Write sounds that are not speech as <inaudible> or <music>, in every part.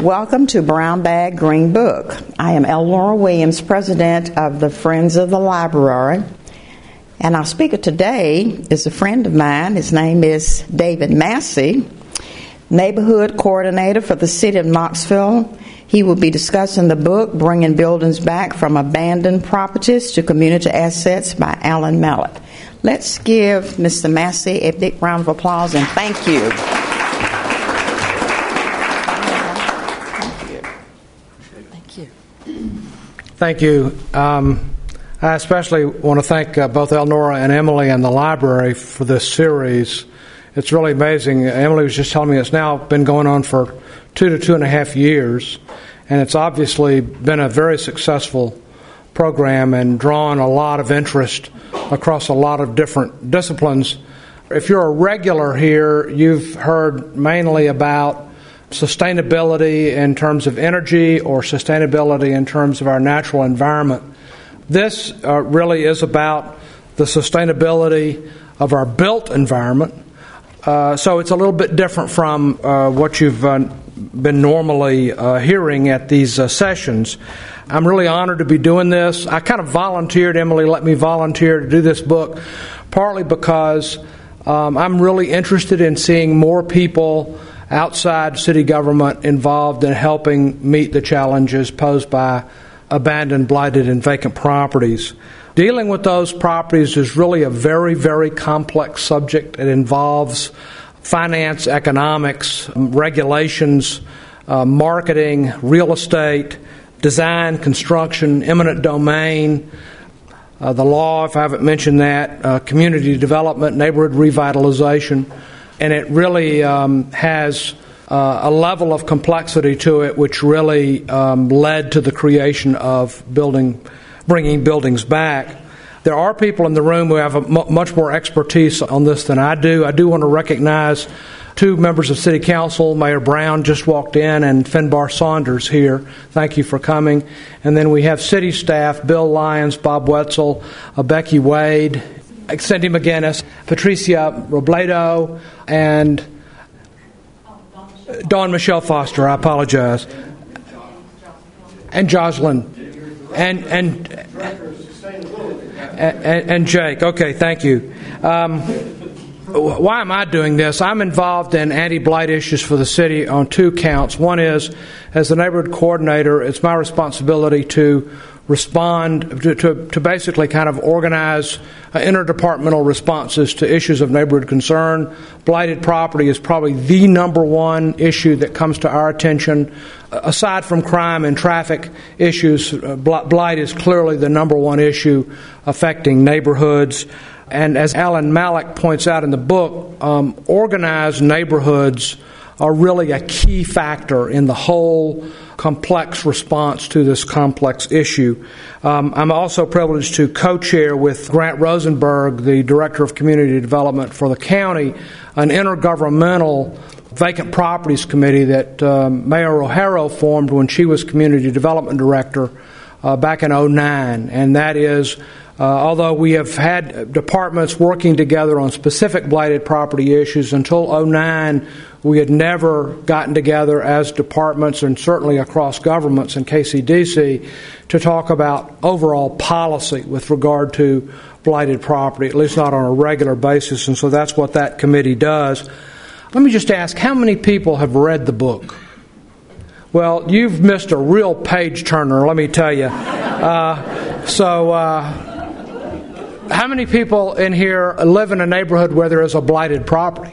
Welcome to Brown Bag Green Book. I am Elnora Williams, president of the Friends of the Library. And our speaker today is a friend of mine. His name is David Massey, neighborhood coordinator for the city of Knoxville. He will be discussing the book, Bringing Buildings Back from Abandoned Properties to Community Assets by Alan Mallach. Let's give Mr. Massey a big round of applause and thank you. Thank you. Um, I especially want to thank uh, both Elnora and Emily and the library for this series. It's really amazing. Emily was just telling me it's now been going on for two to two and a half years, and it's obviously been a very successful program and drawn a lot of interest across a lot of different disciplines. If you're a regular here, you've heard mainly about sustainability in terms of energy or sustainability in terms of our natural environment. This uh, really is about the sustainability of our built environment. Uh, so it's a little bit different from uh, what you've uh, been normally uh, hearing at these uh, sessions. I'm really honored to be doing this. I kind of volunteered, Emily let me volunteer to do this book, partly because um, I'm really interested in seeing more people outside city government involved in helping meet the challenges posed by abandoned, blighted, and vacant properties. Dealing with those properties is really a very, very complex subject. It involves finance, economics, regulations, uh, marketing, real estate, design, construction, eminent domain, uh, the law, if I haven't mentioned that, uh, community development, neighborhood revitalization and it really um, has uh, a level of complexity to it which really um, led to the creation of building, bringing buildings back. There are people in the room who have much more expertise on this than I do. I do want to recognize two members of City Council. Mayor Brown just walked in, and Finbarr Saunders here. Thank you for coming. And then we have city staff Bill Lyons, Bob Whetsel, uh, Becky Wade, Cindy McGinnis, Patricia Robledo, and Dawn Michelle Foster. I apologize. And Jocelyn. And, and, and, and Jake. Okay, thank you. Um, why am I doing this? I'm involved in anti blight issues for the city on two counts. One is, as the neighborhood coordinator, it's my responsibility to respond to, to, to, basically kind of organize uh, interdepartmental responses to issues of neighborhood concern. Blighted property is probably the number one issue that comes to our attention. Uh, aside from crime and traffic issues, uh, blight is clearly the number one issue affecting neighborhoods. And as Alan Mallach points out in the book, um, organized neighborhoods are really a key factor in the whole complex response to this complex issue. Um, I'm also privileged to co chair with Grant Rosenberg, the Director of Community Development for the county, an intergovernmental vacant properties committee that um, Mayor Rogero formed when she was Community Development Director uh, back in 09. And that is uh, although we have had departments working together on specific blighted property issues until 09, we had never gotten together as departments and certainly across governments in KCDC to talk about overall policy with regard to blighted property, at least not on a regular basis, and so that's what that committee does. Let me just ask how many people have read the book? Well, you've missed a real page turner, let me tell you. Uh, so, uh, how many people in here live in a neighborhood where there is a blighted property?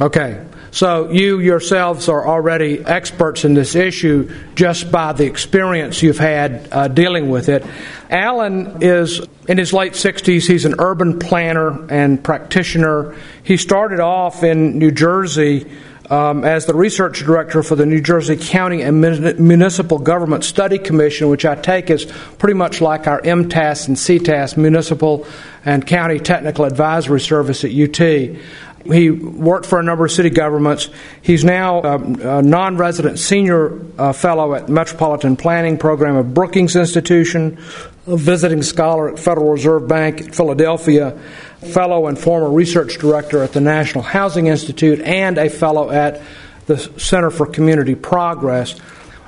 Okay, so you yourselves are already experts in this issue just by the experience you've had uh, dealing with it. Alan is in his late 60s. He's an urban planner and practitioner. He started off in New Jersey um, as the research director for the New Jersey County and Municipal Government Study Commission, which I take is pretty much like our MTAS and CTAS, Municipal and County Technical Advisory Service at UT. He worked for a number of city governments. He's now a, a non resident senior uh, fellow at Metropolitan Planning Program of Brookings Institution, a visiting scholar at Federal Reserve Bank at Philadelphia, fellow and former research director at the National Housing Institute, and a fellow at the Center for Community Progress.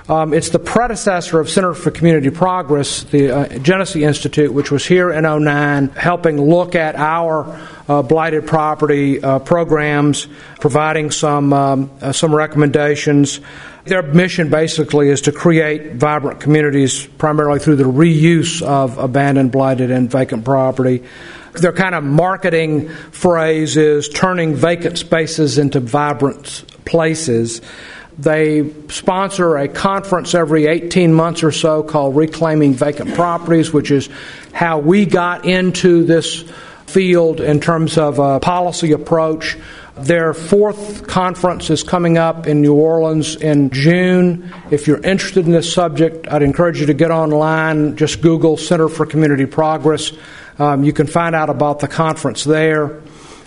Um, it's the predecessor of Center for Community Progress, the uh, Genesee Institute, which was here in 09, helping look at our uh, blighted property uh, programs, providing some um, uh, some recommendations. Their mission basically is to create vibrant communities primarily through the reuse of abandoned, blighted, and vacant property. Their kind of marketing phrase is turning vacant spaces into vibrant places. They sponsor a conference every 18 months or so called Reclaiming Vacant Properties, which is how we got into this field in terms of a policy approach. Their fourth conference is coming up in New Orleans in June. If you're interested in this subject, I'd encourage you to get online, just Google Center for Community Progress. Um, you can find out about the conference there.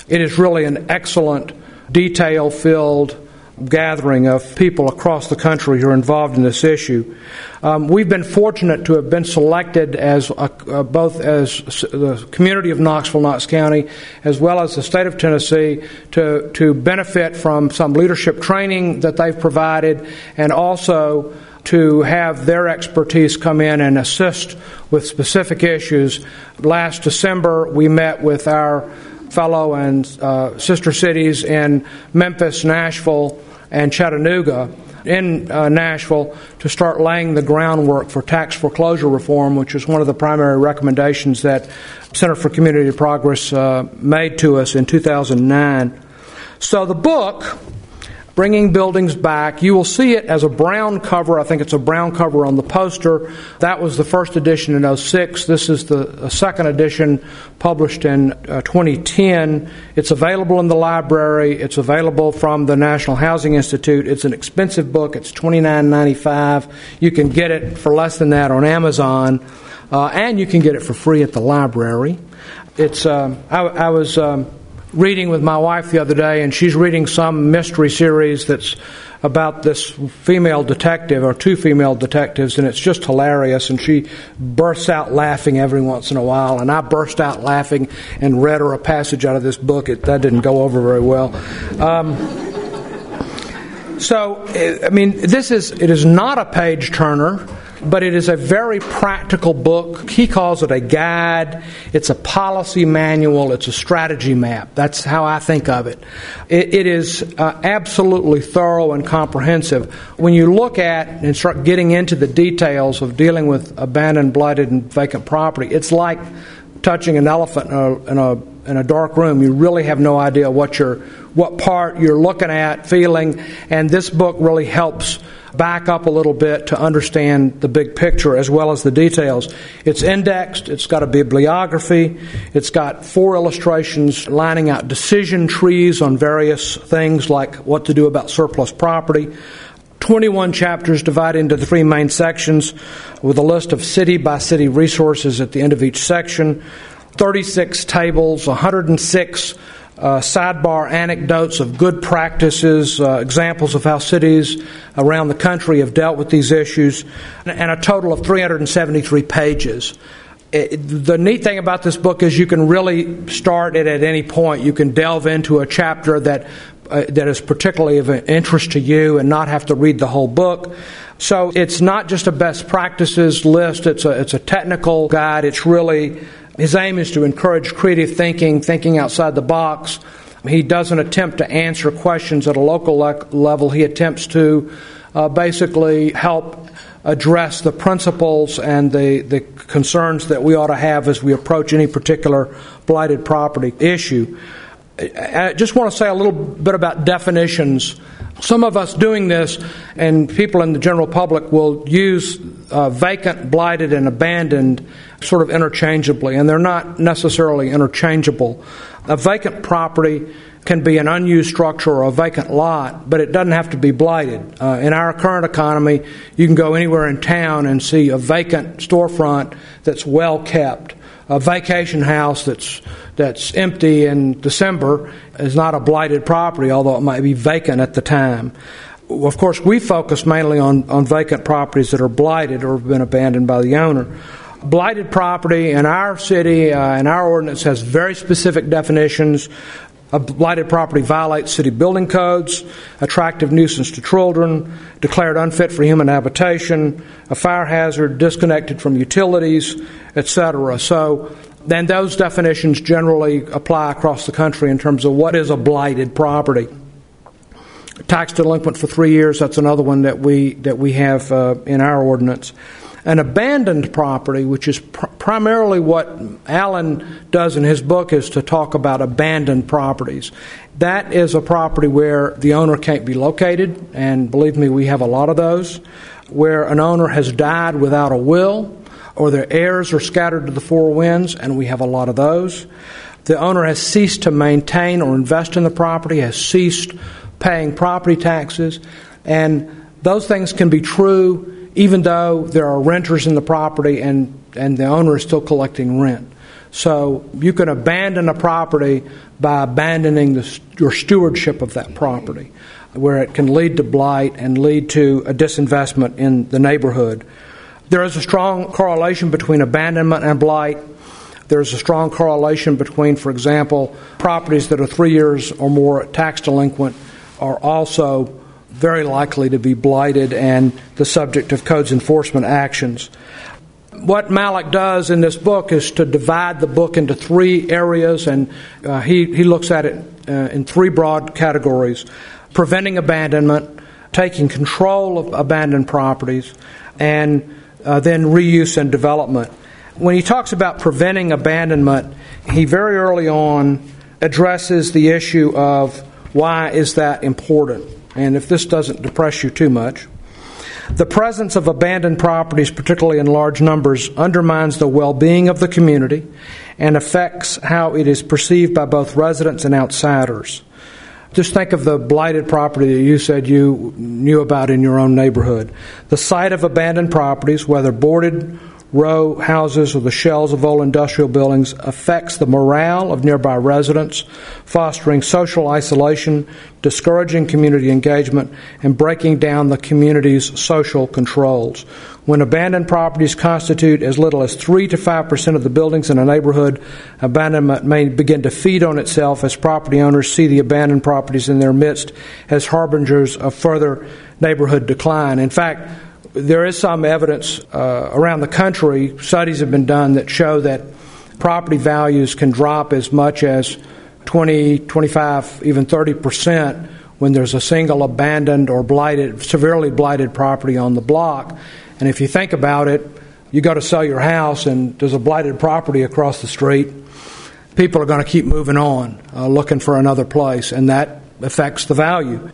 It is really an excellent, detail filled, gathering of people across the country who are involved in this issue. Um, we've been fortunate to have been selected as a, uh, both as the community of Knoxville, Knox County, as well as the state of Tennessee to to benefit from some leadership training that they've provided, and also to have their expertise come in and assist with specific issues. Last December, we met with our fellow and uh, sister cities in Memphis, Nashville, and Chattanooga in uh, Nashville to start laying the groundwork for tax foreclosure reform, which was one of the primary recommendations that Center for Community Progress uh, made to us in 2009. So the book Bringing Buildings Back. You will see it as a brown cover. I think it's a brown cover on the poster. That was the first edition in 06. This is the second edition published in uh, 2010. It's available in the library. It's available from the National Housing Institute. It's an expensive book. It's $29.95. You can get it for less than that on Amazon, uh, and you can get it for free at the library. It's. Uh, I, I, was. Um, reading with my wife the other day, and she's reading some mystery series that's about this female detective or two female detectives, and it's just hilarious. And she bursts out laughing every once in a while, and I burst out laughing and read her a passage out of this book. It, that didn't go over very well. Um, so, I mean, this is it is not a page turner but it is a very practical book. He calls it a guide. It's a policy manual. It's a strategy map. That's how I think of it. it, it is uh, absolutely thorough and comprehensive. When you look at and start getting into the details of dealing with abandoned, blighted, and vacant property, it's like touching an elephant in a, in a, in a dark room. You really have no idea what you're, what part you're looking at, feeling, and this book really helps back up a little bit to understand the big picture as well as the details. It's indexed, it's got a bibliography, it's got four illustrations lining out decision trees on various things like what to do about surplus property. 21 chapters divided into three main sections with a list of city by city resources at the end of each section, 36 tables, 106 uh, sidebar anecdotes of good practices, uh, examples of how cities around the country have dealt with these issues, and a total of 373 pages. It, the neat thing about this book is you can really start it at any point. You can delve into a chapter that uh, that is particularly of interest to you and not have to read the whole book. So it's not just a best practices list. It's a it's a technical guide. It's really his aim is to encourage creative thinking, thinking outside the box. He doesn't attempt to answer questions at a local le- level. He attempts to uh, basically help address the principles and the, the concerns that we ought to have as we approach any particular blighted property issue. I just want to say a little bit about definitions. Some of us doing this, and people in the general public will use uh, vacant, blighted, and abandoned sort of interchangeably, and they're not necessarily interchangeable. A vacant property can be an unused structure or a vacant lot, but it doesn't have to be blighted. Uh, in our current economy, you can go anywhere in town and see a vacant storefront that's well kept. A vacation house that's that's empty in December is not a blighted property, although it might be vacant at the time. Of course, we focus mainly on, on vacant properties that are blighted or have been abandoned by the owner blighted property in our city uh, and our ordinance has very specific definitions. A blighted property violates city building codes, attractive nuisance to children, declared unfit for human habitation, a fire hazard, disconnected from utilities, etc. So, then those definitions generally apply across the country in terms of what is a blighted property. Tax delinquent for three years, that's another one that we, that we have uh, in our ordinance. An abandoned property, which is pr- primarily what Alan does in his book, is to talk about abandoned properties. That is a property where the owner can't be located, and believe me, we have a lot of those, where an owner has died without a will, or their heirs are scattered to the four winds, and we have a lot of those. The owner has ceased to maintain or invest in the property, has ceased paying property taxes, and those things can be true even though there are renters in the property and, and the owner is still collecting rent. So you can abandon a property by abandoning the, your stewardship of that property, where it can lead to blight and lead to a disinvestment in the neighborhood. There is a strong correlation between abandonment and blight. There's a strong correlation between, for example, properties that are three years or more tax delinquent are also very likely to be blighted and the subject of codes enforcement actions. What Mallach does in this book is to divide the book into three areas, and uh, he, he looks at it uh, in three broad categories preventing abandonment, taking control of abandoned properties, and uh, then reuse and development. When he talks about preventing abandonment, he very early on addresses the issue of why is that important and if this doesn't depress you too much, the presence of abandoned properties, particularly in large numbers, undermines the well being of the community and affects how it is perceived by both residents and outsiders. Just think of the blighted property that you said you knew about in your own neighborhood. The sight of abandoned properties, whether boarded row houses or the shells of old industrial buildings affects the morale of nearby residents, fostering social isolation, discouraging community engagement, and breaking down the community's social controls. When abandoned properties constitute as little as 3 to 5 percent of the buildings in a neighborhood, abandonment may begin to feed on itself as property owners see the abandoned properties in their midst as harbingers of further neighborhood decline. In fact, there is some evidence uh, around the country, studies have been done that show that property values can drop as much as 20, 25, even 30 percent when there's a single abandoned or blighted, severely blighted property on the block. And if you think about it, you go to sell your house and there's a blighted property across the street, people are going to keep moving on, uh, looking for another place, and that affects the value.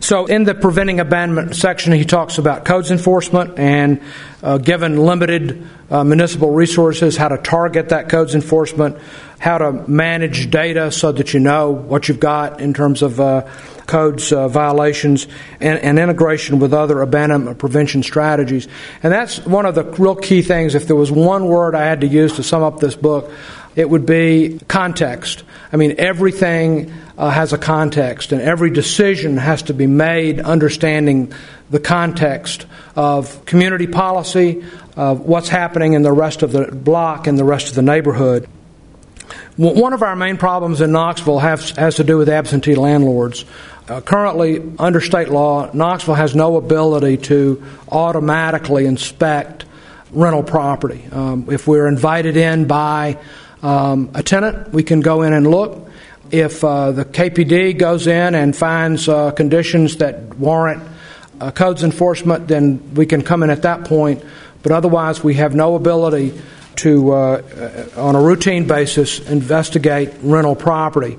So, in the preventing abandonment section, he talks about codes enforcement and, uh, given limited uh, municipal resources, how to target that codes enforcement, how to manage data so that you know what you've got in terms of uh, codes uh, violations, and, and, integration with other abandonment prevention strategies. And that's one of the real key things. If there was one word I had to use to sum up this book, it would be context. I mean, everything uh, has a context, and every decision has to be made understanding the context of community policy, of what's happening in the rest of the block and the rest of the neighborhood. One of our main problems in Knoxville has, has to do with absentee landlords. Uh, currently, under state law, Knoxville has no ability to automatically inspect rental property. Um, if we're invited in by um, a tenant, we can go in and look if uh, the KPD goes in and finds uh, conditions that warrant uh, codes enforcement, then we can come in at that point. But otherwise, we have no ability to, uh, uh, on a routine basis, investigate rental property.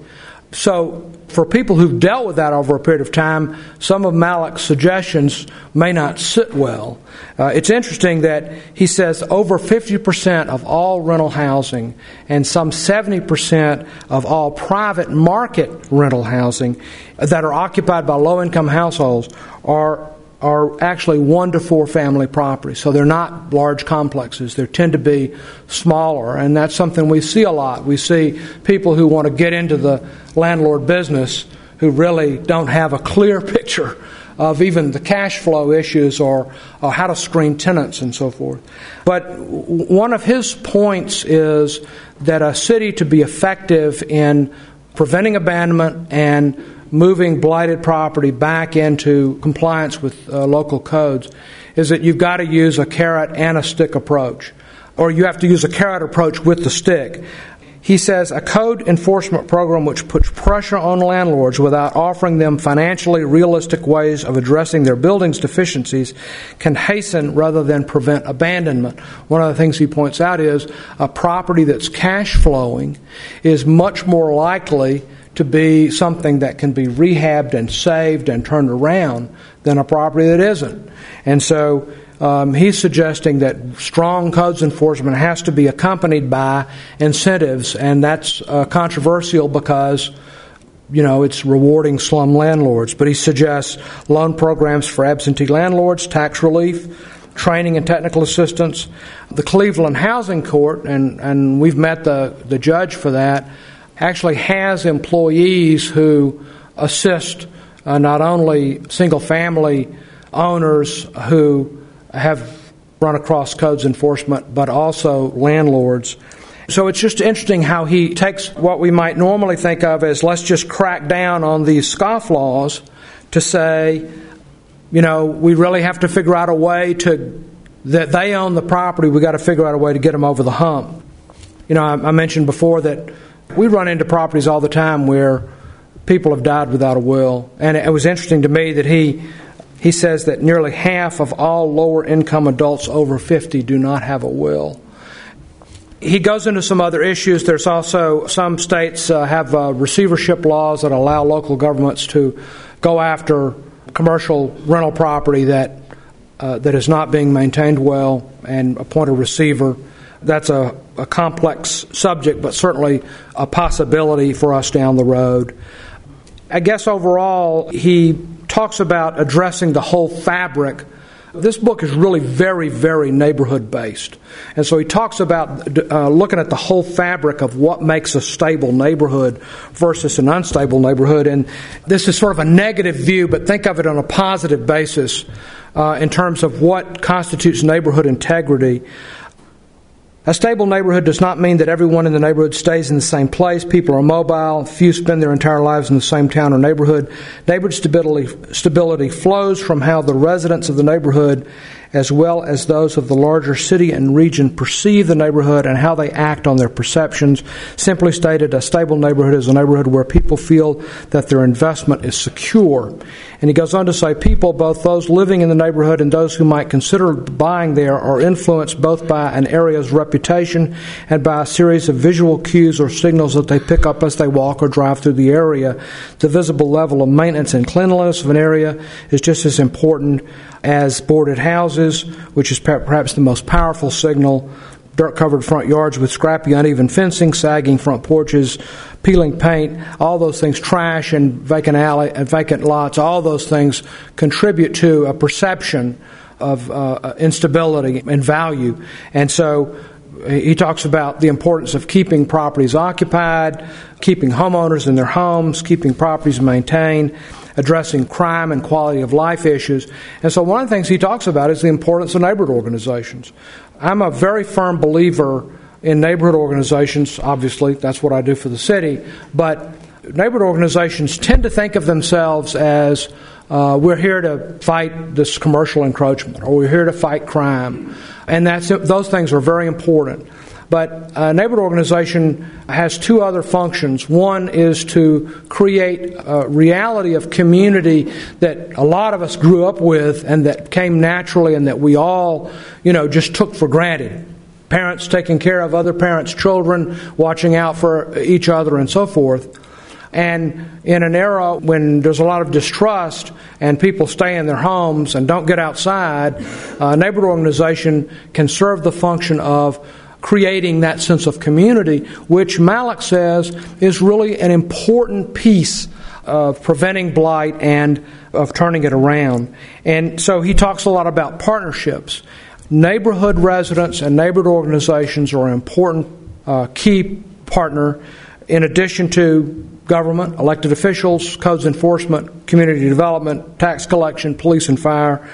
So, for people who've dealt with that over a period of time, some of Mallach's suggestions may not sit well. Uh, it's interesting that he says over 50% of all rental housing and some 70% of all private market rental housing that are occupied by low income households are are actually one to four family properties. So they're not large complexes. They tend to be smaller, and that's something we see a lot. We see people who want to get into the landlord business who really don't have a clear <laughs> picture of even the cash flow issues or, or how to screen tenants and so forth. But one of his points is that a city to be effective in preventing abandonment and moving blighted property back into compliance with uh, local codes is that you've got to use a carrot and a stick approach, or you have to use a carrot approach with the stick. He says a code enforcement program which puts pressure on landlords without offering them financially realistic ways of addressing their building's deficiencies can hasten rather than prevent abandonment. One of the things he points out is a property that's cash flowing is much more likely to be something that can be rehabbed and saved and turned around than a property that isn't. And so um, he's suggesting that strong codes enforcement has to be accompanied by incentives, and that's uh, controversial because you know, it's rewarding slum landlords. But he suggests loan programs for absentee landlords, tax relief, training and technical assistance. The Cleveland Housing Court, and, and we've met the, the judge for that, actually has employees who assist uh, not only single family owners who have run across codes enforcement, but also landlords. So it's just interesting how he takes what we might normally think of as let's just crack down on these scofflaws to say, you know, we really have to figure out a way to that they own the property. We got to figure out a way to get them over the hump. You know, I, I mentioned before that we run into properties all the time where people have died without a will, and it was interesting to me that he he says that nearly half of all lower income adults over 50 do not have a will. He goes into some other issues. There's also some states uh, have uh, receivership laws that allow local governments to go after commercial rental property that uh, that is not being maintained well and appoint a receiver. That's a, a complex subject, but certainly a possibility for us down the road. I guess overall, he talks about addressing the whole fabric. This book is really very, very neighborhood based. And so he talks about uh, looking at the whole fabric of what makes a stable neighborhood versus an unstable neighborhood. And this is sort of a negative view, but think of it on a positive basis uh, in terms of what constitutes neighborhood integrity. A stable neighborhood does not mean that everyone in the neighborhood stays in the same place. People are mobile. Few spend their entire lives in the same town or neighborhood. Neighborhood stability, stability flows from how the residents of the neighborhood as well as those of the larger city and region perceive the neighborhood and how they act on their perceptions. Simply stated, a stable neighborhood is a neighborhood where people feel that their investment is secure. And he goes on to say people, both those living in the neighborhood and those who might consider buying there, are influenced both by an area's reputation and by a series of visual cues or signals that they pick up as they walk or drive through the area. The visible level of maintenance and cleanliness of an area is just as important as boarded houses, which is perhaps the most powerful signal, dirt covered front yards with scrappy, uneven fencing, sagging front porches, peeling paint, all those things, trash and vacant alley and vacant lots, all those things contribute to a perception of uh, uh instability and value. And so uh, he talks about the importance of keeping properties occupied, keeping homeowners in their homes, keeping properties maintained addressing crime and quality of life issues. And so one of the things he talks about is the importance of neighborhood organizations. I'm a very firm believer in neighborhood organizations. Obviously, that's what I do for the city. But neighborhood organizations tend to think of themselves as uh, we're here to fight this commercial encroachment or we're here to fight crime. And that's, those things are very important. But a neighborhood organization has two other functions. One is to create a reality of community that a lot of us grew up with and that came naturally and that we all, you know, just took for granted. Parents taking care of other parents' children, watching out for each other, and so forth. And in an era when there's a lot of distrust and people stay in their homes and don't get outside, a neighborhood organization can serve the function of creating that sense of community, which Mallach says is really an important piece of preventing blight and of turning it around. And so he talks a lot about partnerships. Neighborhood residents and neighborhood organizations are an important uh, key partner in addition to government, elected officials, codes enforcement, community development, tax collection, police and fire,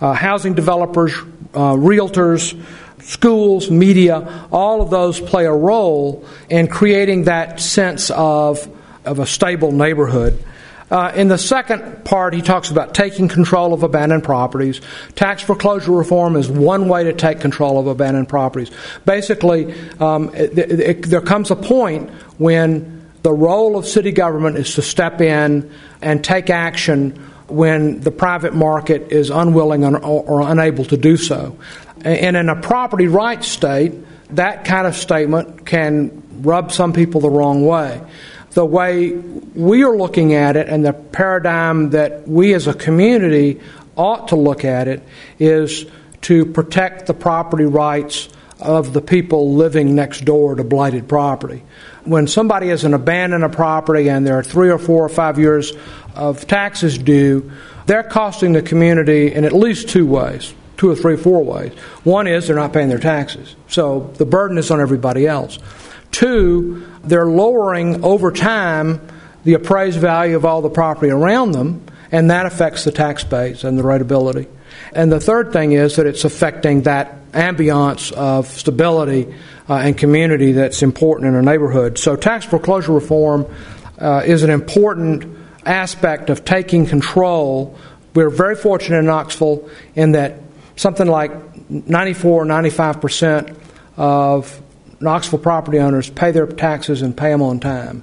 uh, housing developers, uh, realtors, schools, media, all of those play a role in creating that sense of of a stable neighborhood. Uh, in the second part, he talks about taking control of abandoned properties. Tax foreclosure reform is one way to take control of abandoned properties. Basically, um, it, it, there comes a point when the role of city government is to step in and take action when the private market is unwilling or unable to do so. And in a property rights state, that kind of statement can rub some people the wrong way the way we are looking at it and the paradigm that we as a community ought to look at it is to protect the property rights of the people living next door to blighted property. When somebody has an abandoned property and there are three or four or five years of taxes due, they're costing the community in at least two ways, two or three, four ways. One is they're not paying their taxes, so the burden is on everybody else. Two, they're lowering over time the appraised value of all the property around them, and that affects the tax base and the rateability. And the third thing is that it's affecting that ambiance of stability uh, and community that's important in a neighborhood. So, tax foreclosure reform uh, is an important aspect of taking control. We're very fortunate in Knoxville in that something like 94 or 95 percent of Knoxville property owners pay their taxes and pay them on time.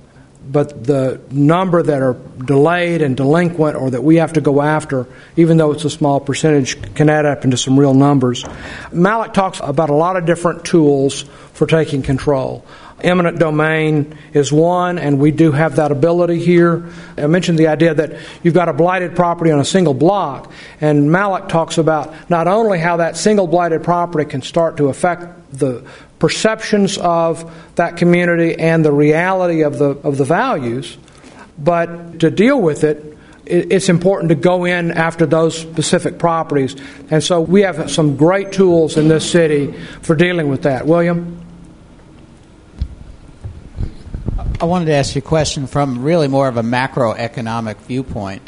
But the number that are delayed and delinquent or that we have to go after, even though it's a small percentage, can add up into some real numbers. Mallach talks about a lot of different tools for taking control. Eminent domain is one, and we do have that ability here. I mentioned the idea that you've got a blighted property on a single block, and Mallach talks about not only how that single blighted property can start to affect the perceptions of that community and the reality of the, of the values. But to deal with it, it's important to go in after those specific properties. And so we have some great tools in this city for dealing with that. William? I wanted to ask you a question from really more of a macroeconomic viewpoint.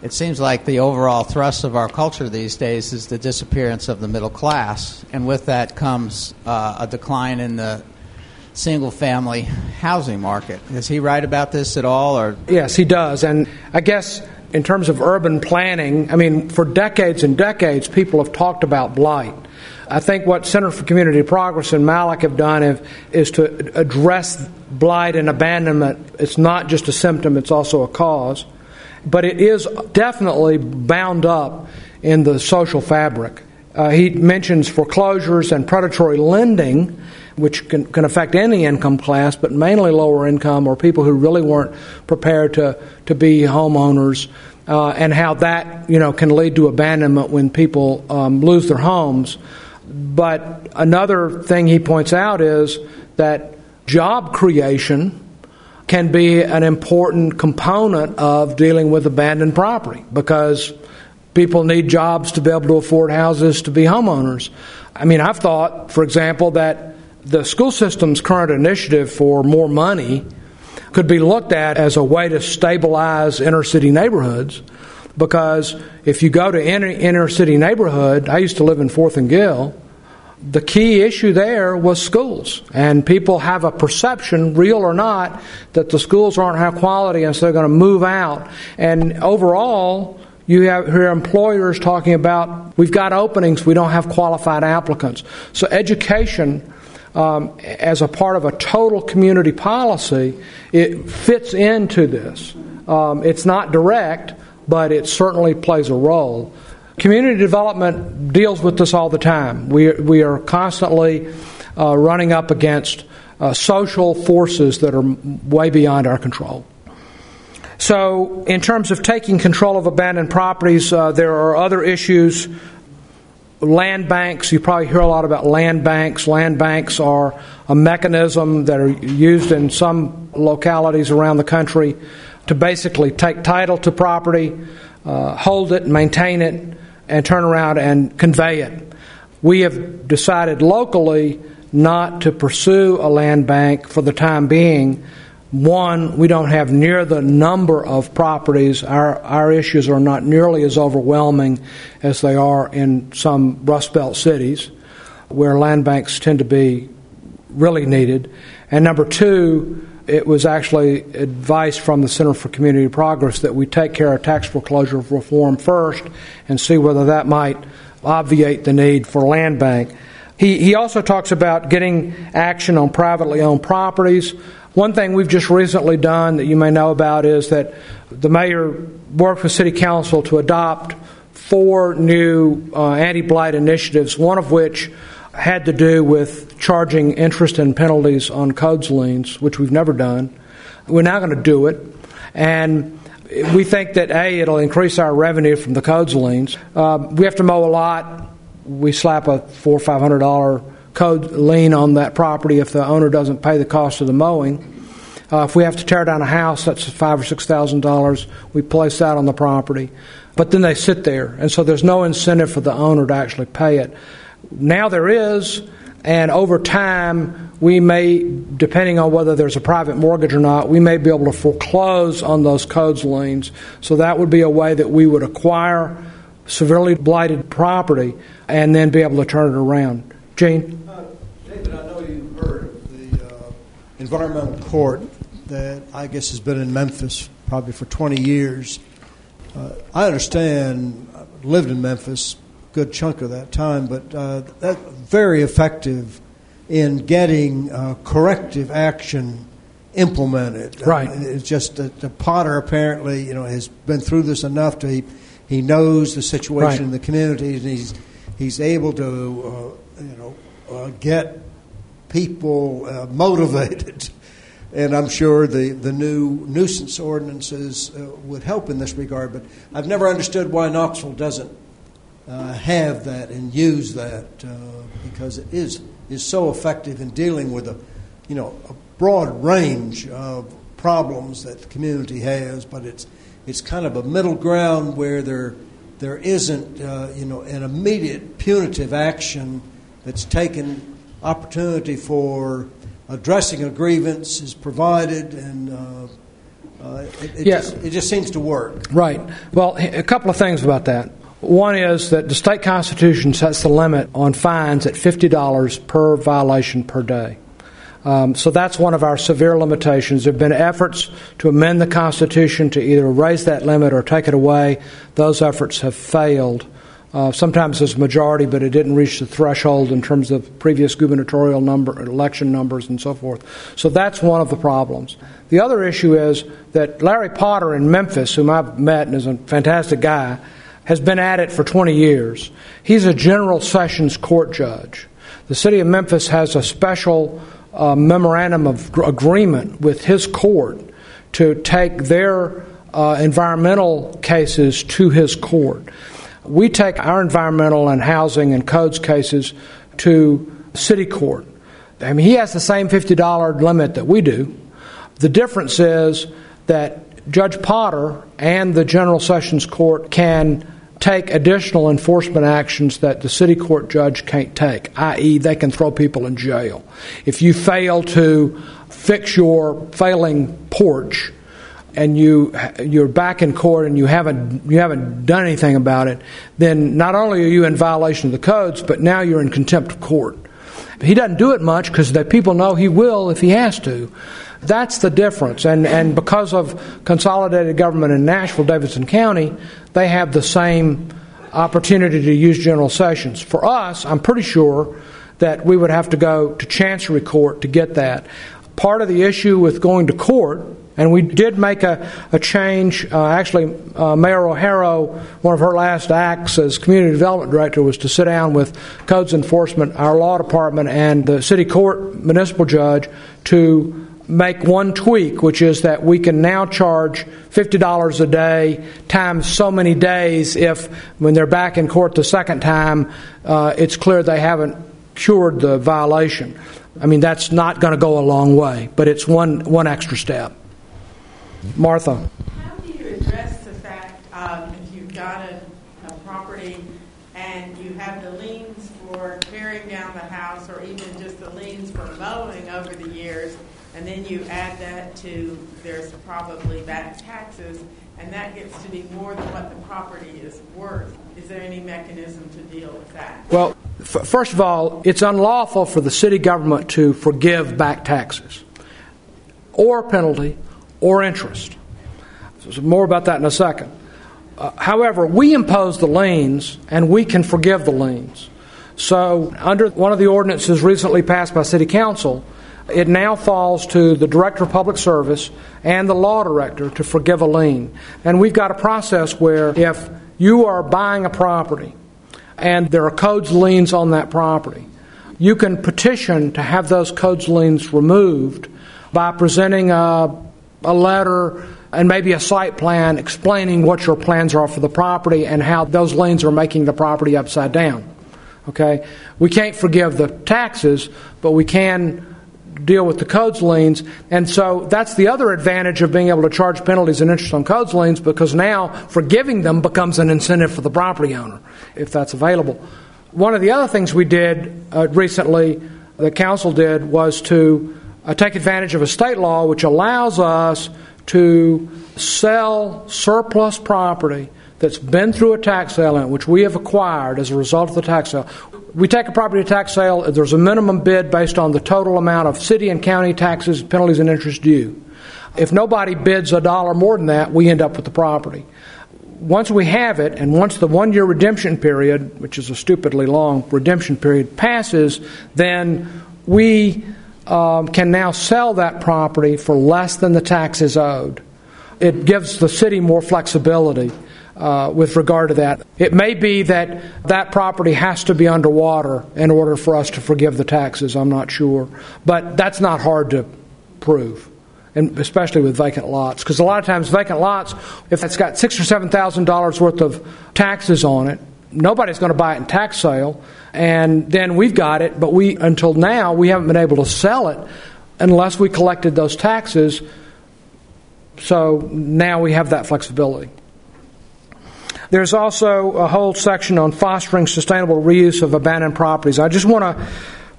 It seems like the overall thrust of our culture these days is the disappearance of the middle class, and with that comes uh, a decline in the single family housing market. Does he write about this at all or Yes, he does. And I guess in terms of urban planning, I mean for decades and decades people have talked about blight. I think what Center for Community Progress and Mallach have done is, is to address blight and abandonment. It's not just a symptom, it's also a cause but it is definitely bound up in the social fabric. Uh, he mentions foreclosures and predatory lending, which can, can affect any income class, but mainly lower income or people who really weren't prepared to, to be homeowners, uh, and how that you know can lead to abandonment when people um, lose their homes. But another thing he points out is that job creation can be an important component of dealing with abandoned property because people need jobs to be able to afford houses to be homeowners. I mean, I've thought, for example, that the school system's current initiative for more money could be looked at as a way to stabilize inner city neighborhoods because if you go to any inner city neighborhood, I used to live in Fourth and Gill the key issue there was schools. And people have a perception, real or not, that the schools aren't high quality and so they're going to move out. And overall, you have hear employers talking about we've got openings, we don't have qualified applicants. So education um, as a part of a total community policy, it fits into this. Um, it's not direct, but it certainly plays a role. Community development deals with this all the time. We, we are constantly uh, running up against uh, social forces that are way beyond our control. So, in terms of taking control of abandoned properties, uh, there are other issues. Land banks, you probably hear a lot about land banks. Land banks are a mechanism that are used in some localities around the country to basically take title to property, uh, hold it, maintain it, and turn around and convey it. We have decided locally not to pursue a land bank for the time being. One, we don't have near the number of properties. Our, our issues are not nearly as overwhelming as they are in some Rust Belt cities where land banks tend to be really needed. And number two, it was actually advice from the Center for Community Progress that we take care of tax foreclosure reform first and see whether that might obviate the need for land bank. He, he also talks about getting action on privately owned properties. One thing we've just recently done that you may know about is that the mayor worked with city council to adopt four new uh, anti blight initiatives, one of which had to do with charging interest and penalties on codes liens, which we've never done. We're now going to do it. And we think that, A, it'll increase our revenue from the codes liens. Uh, we have to mow a lot. We slap a four or five hundred dollar code lien on that property if the owner doesn't pay the cost of the mowing. Uh, if we have to tear down a house, that's five or six thousand dollars. We place that on the property, but then they sit there, and so there's no incentive for the owner to actually pay it. Now there is, and over time, we may, depending on whether there's a private mortgage or not, we may be able to foreclose on those codes liens. So that would be a way that we would acquire severely blighted property and then be able to turn it around. Gene? Uh, David, I know you've heard of the uh, environmental court that I guess has been in Memphis probably for 20 years. Uh, I understand, I lived in Memphis good chunk of that time, but uh, that very effective in getting uh, corrective action implemented. Right. Uh, it's just that the Potter apparently, you know, has been through this enough to he, he knows the situation Right. in the community, and he's he's able to, uh, you know, uh, get people uh, motivated. <laughs> And I'm sure the, the new nuisance ordinances uh, would help in this regard. But I've never understood why Knoxville doesn't uh, have that and use that uh, because it is is so effective in dealing with a you know a broad range of problems that the community has, but it's it's kind of a middle ground where there there isn't uh, you know an immediate punitive action that's taken opportunity for addressing a grievance is provided and. Uh, uh, it, it, Yeah. just, it just seems to work. Right. Well, a couple of things about that. One is that the state constitution sets the limit on fines at $50 per violation per day. Um, so that's one of our severe limitations. There have been efforts to amend the Constitution to either raise that limit or take it away. Those efforts have failed. Uh, sometimes there's a majority, but it didn't reach the threshold in terms of previous gubernatorial number, election numbers, and so forth. So that's one of the problems. The other issue is that Larry Potter in Memphis, whom I've met and is a fantastic guy, has been at it for 20 years. He's a General Sessions Court judge. The city of Memphis has a special uh, memorandum of gr- agreement with his court to take their uh, environmental cases to his court. We take our environmental and housing and codes cases to city court. I mean, he has the same $50 limit that we do. The difference is that Judge Potter and the General Sessions Court can take additional enforcement actions that the city court judge can't take, i.e., they can throw people in jail. If you fail to fix your failing porch, and you you're back in court and you haven't you haven't done anything about it, then not only are you in violation of the codes, but now you're in contempt of court. He doesn't do it much because the people know he will if he has to. That's the difference. And, and because of consolidated government in Nashville, Davidson County, they have the same opportunity to use general sessions. For us, I'm pretty sure that we would have to go to Chancery Court to get that. Part of the issue with going to court, and we did make a, a change. Uh, actually, uh, Mayor Rogero, one of her last acts as Community Development Director was to sit down with Codes Enforcement, our law department, and the city court municipal judge to make one tweak, which is that we can now charge $50 a day times so many days if, when they're back in court the second time, uh, it's clear they haven't cured the violation. I mean, that's not going to go a long way, but it's one, one extra step. Martha. How do you address the fact, um, if you've got a, a property and you have the liens for tearing down the house or even just the liens for mowing over the years, and then you add that to, there's probably back taxes, and that gets to be more than what the property is worth. Is there any mechanism to deal with that? Well, f- first of all, it's unlawful for the city government to forgive back taxes. or penalty or interest. More about that in a second. Uh, however, we impose the liens and we can forgive the liens. So, under one of the ordinances recently passed by City Council, it now falls to the Director of Public Service and the Law Director to forgive a lien. And we've got a process where if you are buying a property and there are codes liens on that property, you can petition to have those codes liens removed by presenting a, a letter and maybe a site plan explaining what your plans are for the property and how those liens are making the property upside down. Okay? We can't forgive the taxes, but we can deal with the codes liens. And so that's the other advantage of being able to charge penalties and interest on codes liens because now forgiving them becomes an incentive for the property owner if that's available. One of the other things we did uh, recently, the council did, was to uh, take advantage of a state law which allows us to sell surplus property that's been through a tax sale which we have acquired as a result of the tax sale. We take a property tax sale, there's a minimum bid based on the total amount of city and county taxes, penalties, and interest due. If nobody bids a dollar more than that, we end up with the property. Once we have it, and once the one year redemption period, which is a stupidly long redemption period, passes, then we um, can now sell that property for less than the taxes owed. It gives the city more flexibility. Uh, with regard to that. It may be that that property has to be underwater in order for us to forgive the taxes. I'm not sure. But that's not hard to prove. And especially with vacant lots, because a lot of times vacant lots, if it's got six or seven thousand dollars worth of taxes on it, nobody's going to buy it in tax sale and then we've got it, but we until now we haven't been able to sell it unless we collected those taxes. So now we have that flexibility. There's also a whole section on fostering sustainable reuse of abandoned properties. I just want to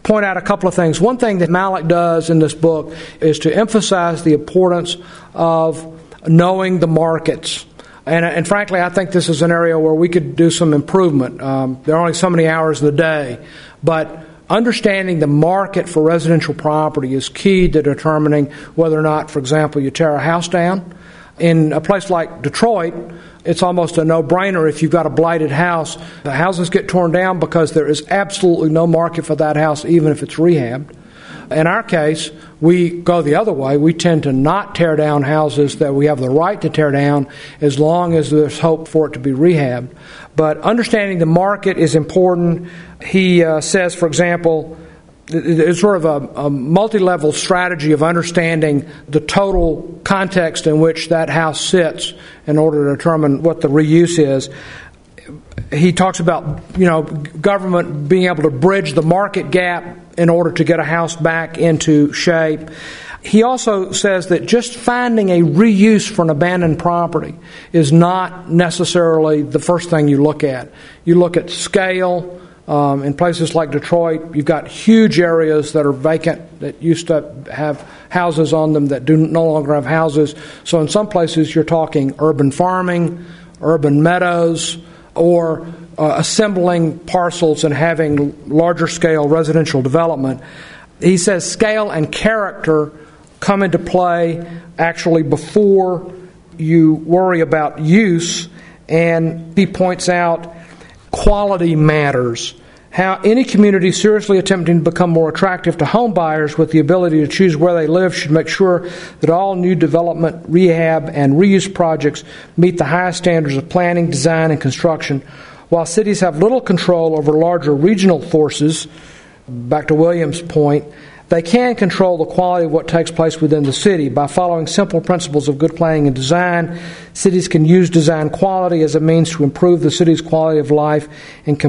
point out a couple of things. One thing that Mallach does in this book is to emphasize the importance of knowing the markets and, and, frankly, I think this is an area where we could do some improvement. Um, there are only so many hours in the day, but understanding the market for residential property is key to determining whether or not, for example, you tear a house down. In a place like Detroit, it's almost a no brainer if you've got a blighted house. The houses get torn down because there is absolutely no market for that house, even if it's rehabbed. In our case, we go the other way. We tend to not tear down houses that we have the right to tear down as long as there's hope for it to be rehabbed. But understanding the market is important. He uh, says, for example, it's sort of a, a multi level strategy of understanding the total context in which that house sits in order to determine what the reuse is he talks about you know government being able to bridge the market gap in order to get a house back into shape. He also says that just finding a reuse for an abandoned property is not necessarily the first thing you look at. You look at scale. Um, in places like Detroit, you've got huge areas that are vacant that used to have houses on them that do no longer have houses. So in some places, you're talking urban farming, urban meadows, or uh, assembling parcels and having larger scale residential development. He says scale and character come into play actually before you worry about use, and he points out quality matters. How any community seriously attempting to become more attractive to home buyers with the ability to choose where they live should make sure that all new development, rehab, and reuse projects meet the highest standards of planning, design, and construction while cities have little control over larger regional forces, back to William's point, they can control the quality of what takes place within the city. By following simple principles of good planning and design, cities can use design quality as a means to improve the city's quality of life and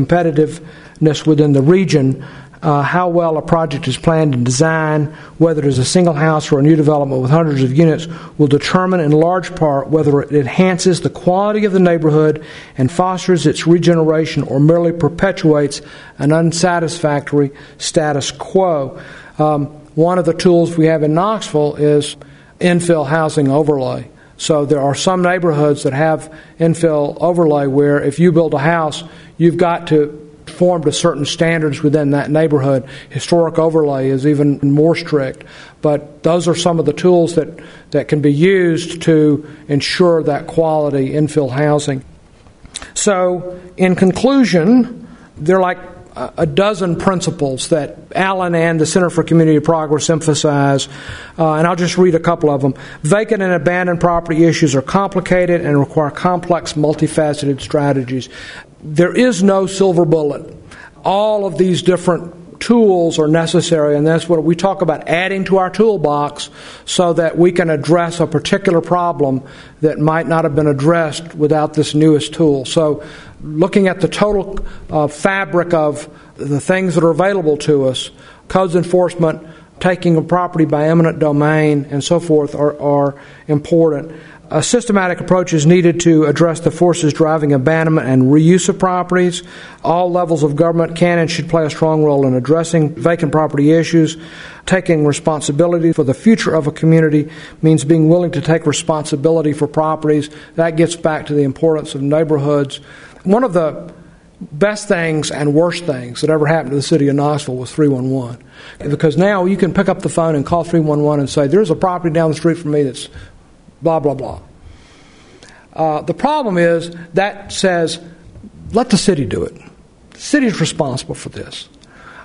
competitiveness within the region uh, how well a project is planned and designed, whether it is a single house or a new development with hundreds of units, will determine in large part whether it enhances the quality of the neighborhood and fosters its regeneration or merely perpetuates an unsatisfactory status quo. Um, one of the tools we have in Knoxville is infill housing overlay. So there are some neighborhoods that have infill overlay where if you build a house, you've got to conform to certain standards within that neighborhood. Historic overlay is even more strict. But those are some of the tools that, that can be used to ensure that quality infill housing. So, in conclusion, they're like a dozen principles that Alan and the Center for Community Progress emphasize, uh, and I'll just read a couple of them. Vacant and abandoned property issues are complicated and require complex, multifaceted strategies. There is no silver bullet. All of these different tools are necessary, and that's what we talk about adding to our toolbox so that we can address a particular problem that might not have been addressed without this newest tool. So, looking at the total uh, fabric of the things that are available to us, codes enforcement, taking a property by eminent domain, and so forth are, are important. A systematic approach is needed to address the forces driving abandonment and reuse of properties. All levels of government can and should play a strong role in addressing vacant property issues. Taking responsibility for the future of a community means being willing to take responsibility for properties. That gets back to the importance of neighborhoods. One of the best things and worst things that ever happened to the city of Knoxville was 311. Because now you can pick up the phone and call 311 and say, There's a property down the street from me that's blah, blah, blah. Uh, the problem is that says, let the city do it. The city is responsible for this.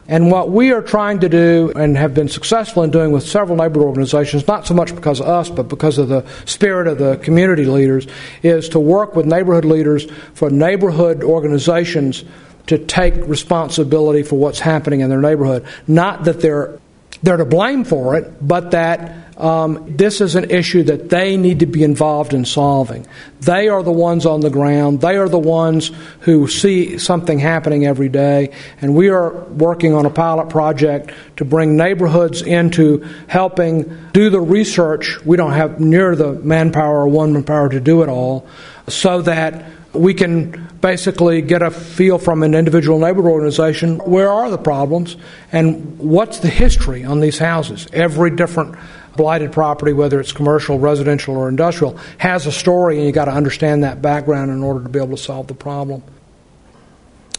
And what we are trying to do and have been successful in doing with several neighborhood organizations, not so much because of us, but because of the spirit of the community leaders, is to work with neighborhood leaders for neighborhood organizations to take responsibility for what's happening in their neighborhood. Not that they're they're to blame for it, but that um, this is an issue that they need to be involved in solving. They are the ones on the ground. They are the ones who see something happening every day. And we are working on a pilot project to bring neighborhoods into helping do the research. We don't have near the manpower or one manpower to do it all, so that we can basically get a feel from an individual neighborhood organization where are the problems and what's the history on these houses. Every different blighted property, whether it's commercial, residential, or industrial, has a story, and you've got to understand that background in order to be able to solve the problem.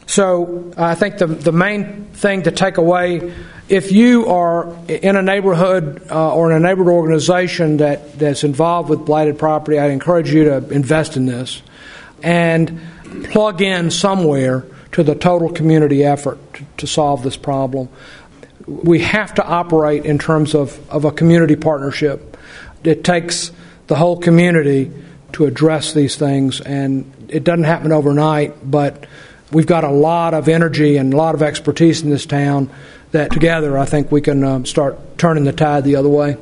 So I think the, the main thing to take away, if you are in a neighborhood uh, or in a neighborhood organization that, that's involved with blighted property, I'd encourage you to invest in this and plug in somewhere to the total community effort to, solve this problem we have to operate in terms of, of a community partnership. It takes the whole community to address these things, and it doesn't happen overnight, but we've got a lot of energy and a lot of expertise in this town that together I think we can um, start turning the tide the other way.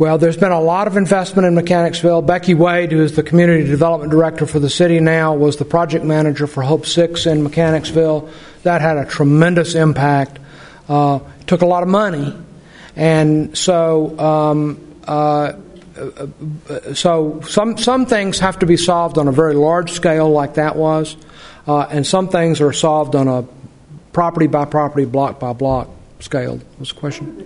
Well, there's been a lot of investment in Mechanicsville. Becky Wade, who is the community development director for the city now, was the project manager for Hope 6 in Mechanicsville. That had a tremendous impact. Uh, took a lot of money. And so, um, uh, so some, some things have to be solved on a very large scale, like that was, uh, and some things are solved on a property by property, block by block scale. What's the question?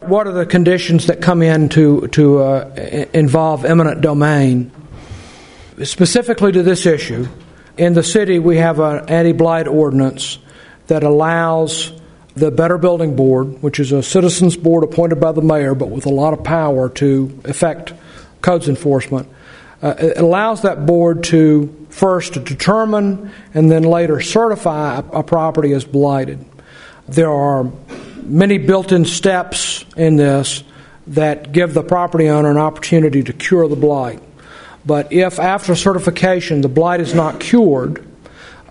What are the conditions that come in to, to uh, involve eminent domain? Specifically to this issue, in the city we have an anti blight ordinance that allows the Better Building Board, which is a citizens board appointed by the mayor but with a lot of power to effect codes enforcement, uh, it allows that board to first determine and then later certify a, a property as blighted. There are many built in steps in this that give the property owner an opportunity to cure the blight. But if after certification the blight is not cured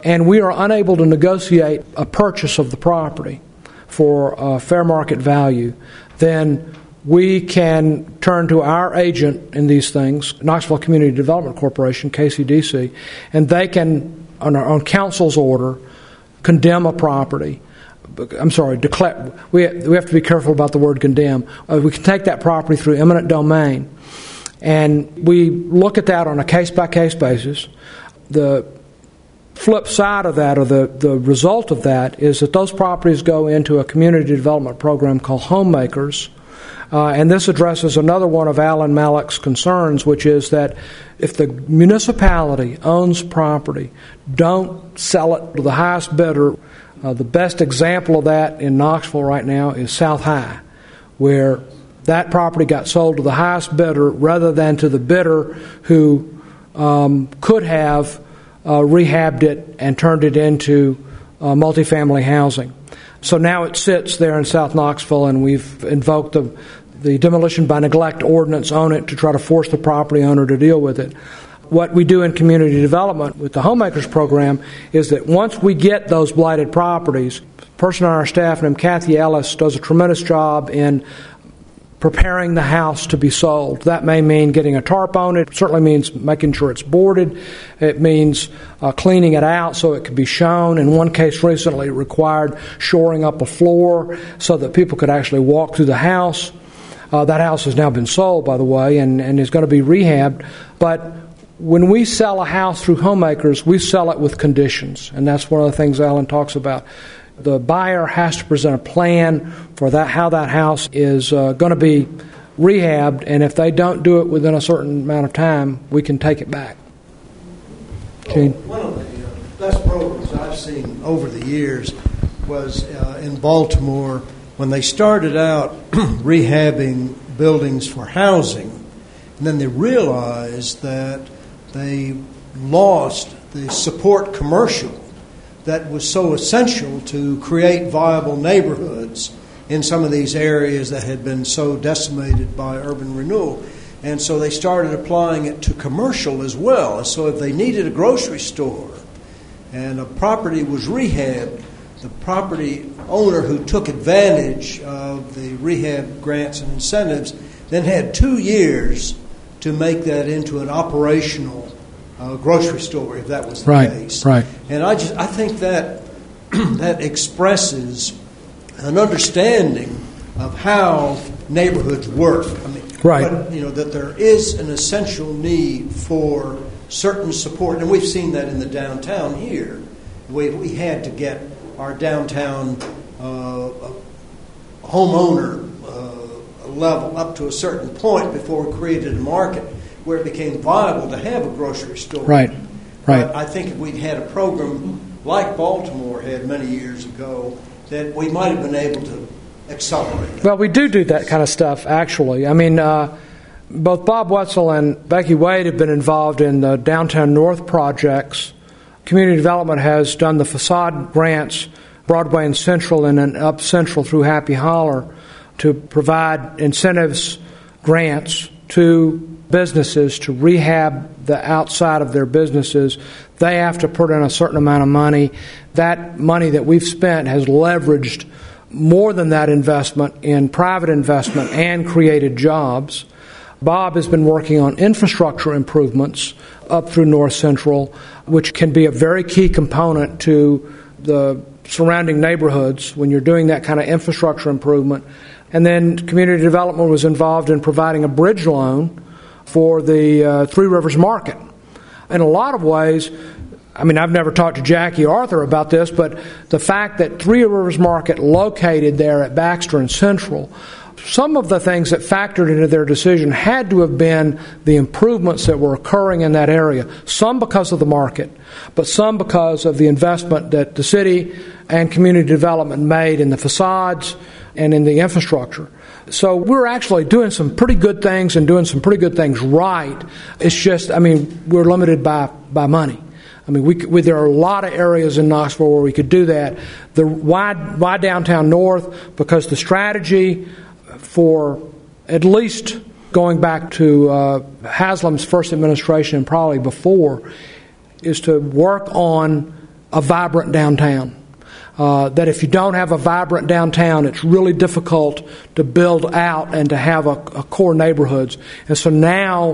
and we are unable to negotiate a purchase of the property for fair market value, then we can turn to our agent in these things, Knoxville Community Development Corporation, KCDC, and they can, on, on council's order, condemn a property I'm sorry, declare, we, we have to be careful about the word condemn. Uh, we can take that property through eminent domain, and we look at that on a case by case basis. The flip side of that, or the, the result of that, is that those properties go into a community development program called Homemakers, Uh, and this addresses another one of Alan Mallach's concerns, which is that if the municipality owns property, don't sell it to the highest bidder. Uh, the best example of that in Knoxville right now is South High, where that property got sold to the highest bidder rather than to the bidder who um, could have uh, rehabbed it and turned it into uh, multifamily housing. So now it sits there in South Knoxville, and we've invoked the, the demolition by neglect ordinance on it to try to force the property owner to deal with it. What we do in community development with the homemakers program is that once we get those blighted properties, a person on our staff named Kathy Ellis does a tremendous job in preparing the house to be sold. That may mean getting a tarp on it. it certainly means making sure it's boarded. It means uh, cleaning it out so it can be shown. In one case recently, it required shoring up a floor so that people could actually walk through the house. Uh, that house has now been sold, by the way, and, and is going to be rehabbed. But when we sell a house through homemakers, we sell it with conditions, and that's one of the things Alan talks about the buyer has to present a plan for that how that house is uh, going to be rehabbed, and if they don't do it within a certain amount of time, we can take it back. Well, one of the uh, best programs I've seen over the years was uh, in Baltimore when they started out <clears throat> rehabbing buildings for housing, and then they realized that they lost the support commercial that was so essential to create viable neighborhoods in some of these areas that had been so decimated by urban renewal. And so they started applying it to commercial as well. So if they needed a grocery store and a property was rehabbed, the property owner who took advantage of the rehab grants and incentives then had two years to make that into an operational uh, grocery store if that was the right, case. Right. And I just I think that <clears throat> that expresses an understanding of how neighborhoods work. I mean, right. But, you know that there is an essential need for certain support, and we've seen that in the downtown here. We we had to get our downtown uh, homeowner level up to a certain point before we created a market where it became viable to have a grocery store. Right, right. But I think if we'd had a program like Baltimore had many years ago, that we might have been able to accelerate. That. Well, we do do that kind of stuff, actually. I mean, uh, both Bob Whetsel and Becky Wade have been involved in the Downtown North projects. Community Development has done the facade grants, Broadway and Central, and then up Central through Happy Holler to provide incentives grants to businesses to rehab the outside of their businesses, they have to put in a certain amount of money. That money that we've spent has leveraged more than that investment in private investment and created jobs. Bob has been working on infrastructure improvements up through North Central, which can be a very key component to the surrounding neighborhoods when you're doing that kind of infrastructure improvement. And then community development was involved in providing a bridge loan for the uh, Three Rivers Market. In a lot of ways, I mean, I've never talked to Jackie Arthur about this, but the fact that Three Rivers Market located there at Baxter and Central, some of the things that factored into their decision had to have been the improvements that were occurring in that area. Some because of the market, but some because of the investment that the city and community development made in the facades and in the infrastructure. So we're actually doing some pretty good things and doing some pretty good things right. It's just, I mean, we're limited by, by money. I mean, we, we, there are a lot of areas in Knoxville where we could do that. The why, why downtown north? Because the strategy for at least going back to uh, Haslam's first administration and probably before is to work on a vibrant downtown. Uh, that if you don't have a vibrant downtown, it's really difficult to build out and to have a, a core neighborhoods. And so now,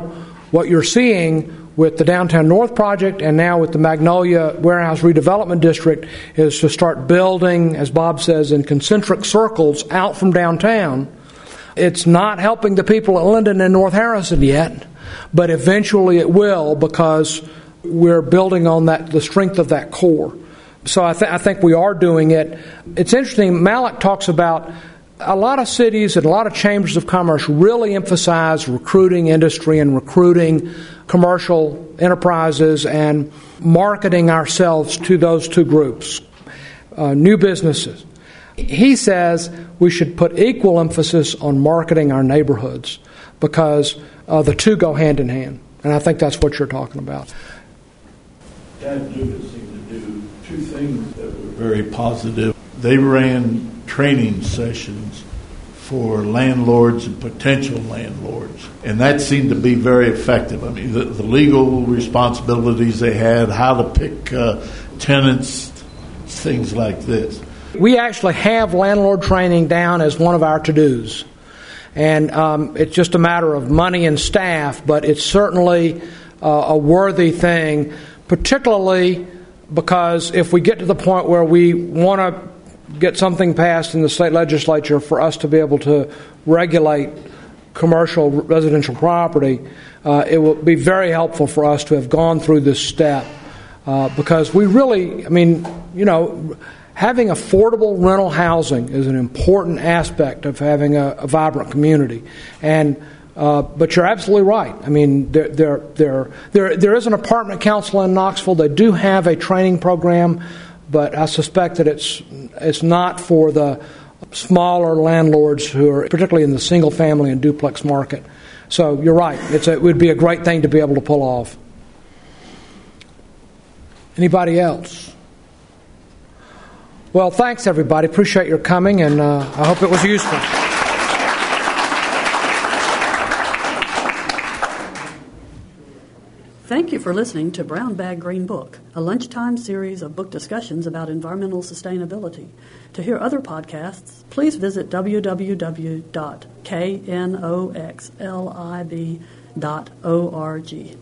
what you're seeing with the Downtown North project and now with the Magnolia Warehouse Redevelopment District is to start building, as Bob says, in concentric circles out from downtown. It's not helping the people at Linden and North Harrison yet, but eventually it will because we're building on that the strength of that core so I, th- I think we are doing it. It's interesting. Mallach talks about a lot of cities and a lot of chambers of commerce really emphasize recruiting industry and recruiting commercial enterprises and marketing ourselves to those two groups, uh, new businesses. He says we should put equal emphasis on marketing our neighborhoods because uh, the two go hand in hand. And I think that's what you're talking about. Dad two things that were very positive. They ran training sessions for landlords and potential landlords. And that seemed to be very effective. I mean, the, the legal responsibilities they had, how to pick uh, tenants, things like this. We actually have landlord training down as one of our to dos. And um, it's just a matter of money and staff, but it's certainly uh, a worthy thing, particularly because if we get to the point where we want to get something passed in the state legislature for us to be able to regulate commercial residential property, uh, it will be very helpful for us to have gone through this step uh, because we really, I mean, you know, having affordable rental housing is an important aspect of having a, a vibrant community. And uh, but you're absolutely right. I mean, there, there, there, there, there is an apartment council in Knoxville. They do have a training program, but I suspect that it's, it's not for the smaller landlords who are particularly in the single family and duplex market. So you're right. It's a, it would be a great thing to be able to pull off. Anybody else? Well, thanks everybody. Appreciate your coming, and uh, I hope it was useful. Thank you for listening to Brown Bag Green Book, a lunchtime series of book discussions about environmental sustainability. To hear other podcasts, please visit www.knoxlib.org.